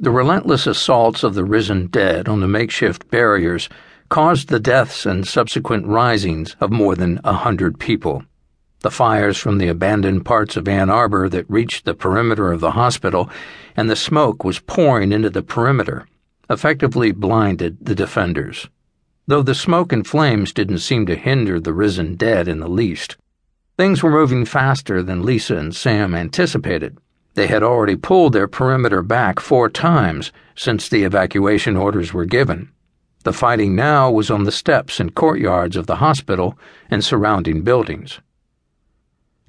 The relentless assaults of the risen dead on the makeshift barriers caused the deaths and subsequent risings of more than a hundred people. The fires from the abandoned parts of Ann Arbor that reached the perimeter of the hospital and the smoke was pouring into the perimeter effectively blinded the defenders, though the smoke and flames didn't seem to hinder the risen dead in the least. Things were moving faster than Lisa and Sam anticipated. They had already pulled their perimeter back four times since the evacuation orders were given. The fighting now was on the steps and courtyards of the hospital and surrounding buildings.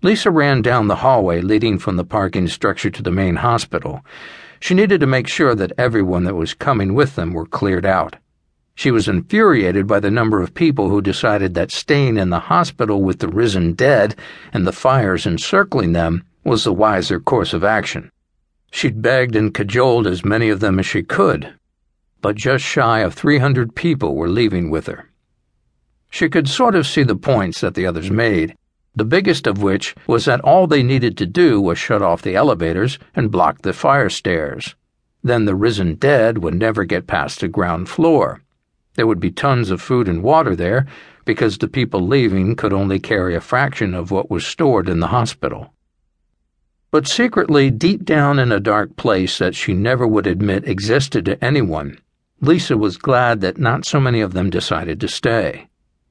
Lisa ran down the hallway leading from the parking structure to the main hospital. She needed to make sure that everyone that was coming with them were cleared out. She was infuriated by the number of people who decided that staying in the hospital with the risen dead and the fires encircling them was the wiser course of action. She'd begged and cajoled as many of them as she could, but just shy of 300 people were leaving with her. She could sort of see the points that the others made the biggest of which was that all they needed to do was shut off the elevators and block the fire stairs. Then the risen dead would never get past the ground floor. There would be tons of food and water there because the people leaving could only carry a fraction of what was stored in the hospital. But secretly, deep down in a dark place that she never would admit existed to anyone, Lisa was glad that not so many of them decided to stay.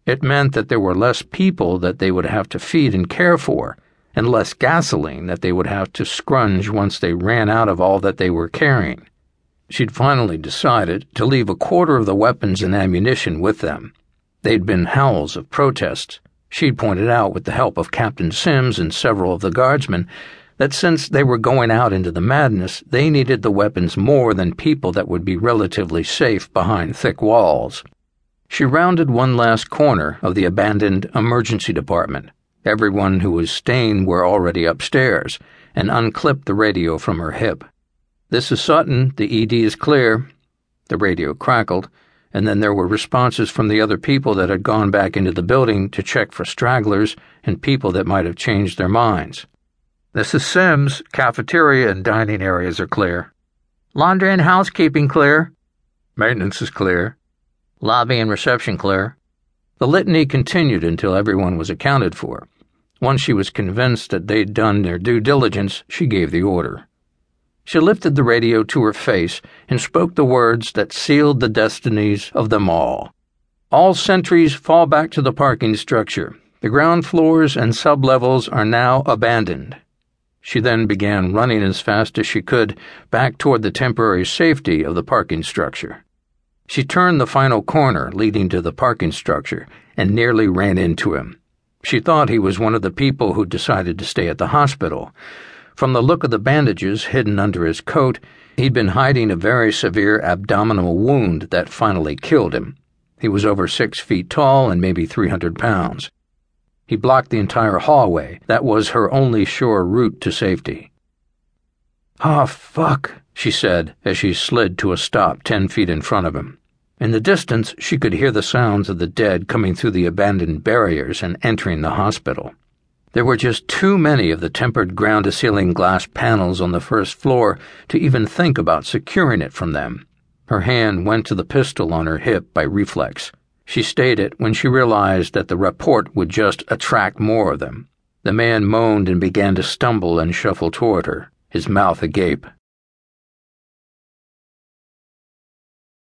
It meant that there were less people that they would have to feed and care for, and less gasoline that they would have to scrunge once they ran out of all that they were carrying. She'd finally decided to leave a quarter of the weapons and ammunition with them. They'd been howls of protest. She'd pointed out, with the help of Captain Sims and several of the guardsmen, that since they were going out into the madness, they needed the weapons more than people that would be relatively safe behind thick walls. She rounded one last corner of the abandoned emergency department. Everyone who was staying were already upstairs, and unclipped the radio from her hip. This is Sutton. The ED is clear. The radio crackled, and then there were responses from the other people that had gone back into the building to check for stragglers and people that might have changed their minds. This is Sims. Cafeteria and dining areas are clear. Laundry and housekeeping clear. Maintenance is clear. Lobby and reception clear. The litany continued until everyone was accounted for. Once she was convinced that they'd done their due diligence, she gave the order. She lifted the radio to her face and spoke the words that sealed the destinies of them all. All sentries fall back to the parking structure. The ground floors and sublevels are now abandoned. She then began running as fast as she could back toward the temporary safety of the parking structure. She turned the final corner leading to the parking structure and nearly ran into him. She thought he was one of the people who decided to stay at the hospital. From the look of the bandages hidden under his coat, he'd been hiding a very severe abdominal wound that finally killed him. He was over six feet tall and maybe 300 pounds. He blocked the entire hallway. That was her only sure route to safety. Ah, fuck, she said as she slid to a stop ten feet in front of him. In the distance, she could hear the sounds of the dead coming through the abandoned barriers and entering the hospital. There were just too many of the tempered ground to ceiling glass panels on the first floor to even think about securing it from them. Her hand went to the pistol on her hip by reflex. She stayed it when she realized that the report would just attract more of them. The man moaned and began to stumble and shuffle toward her, his mouth agape.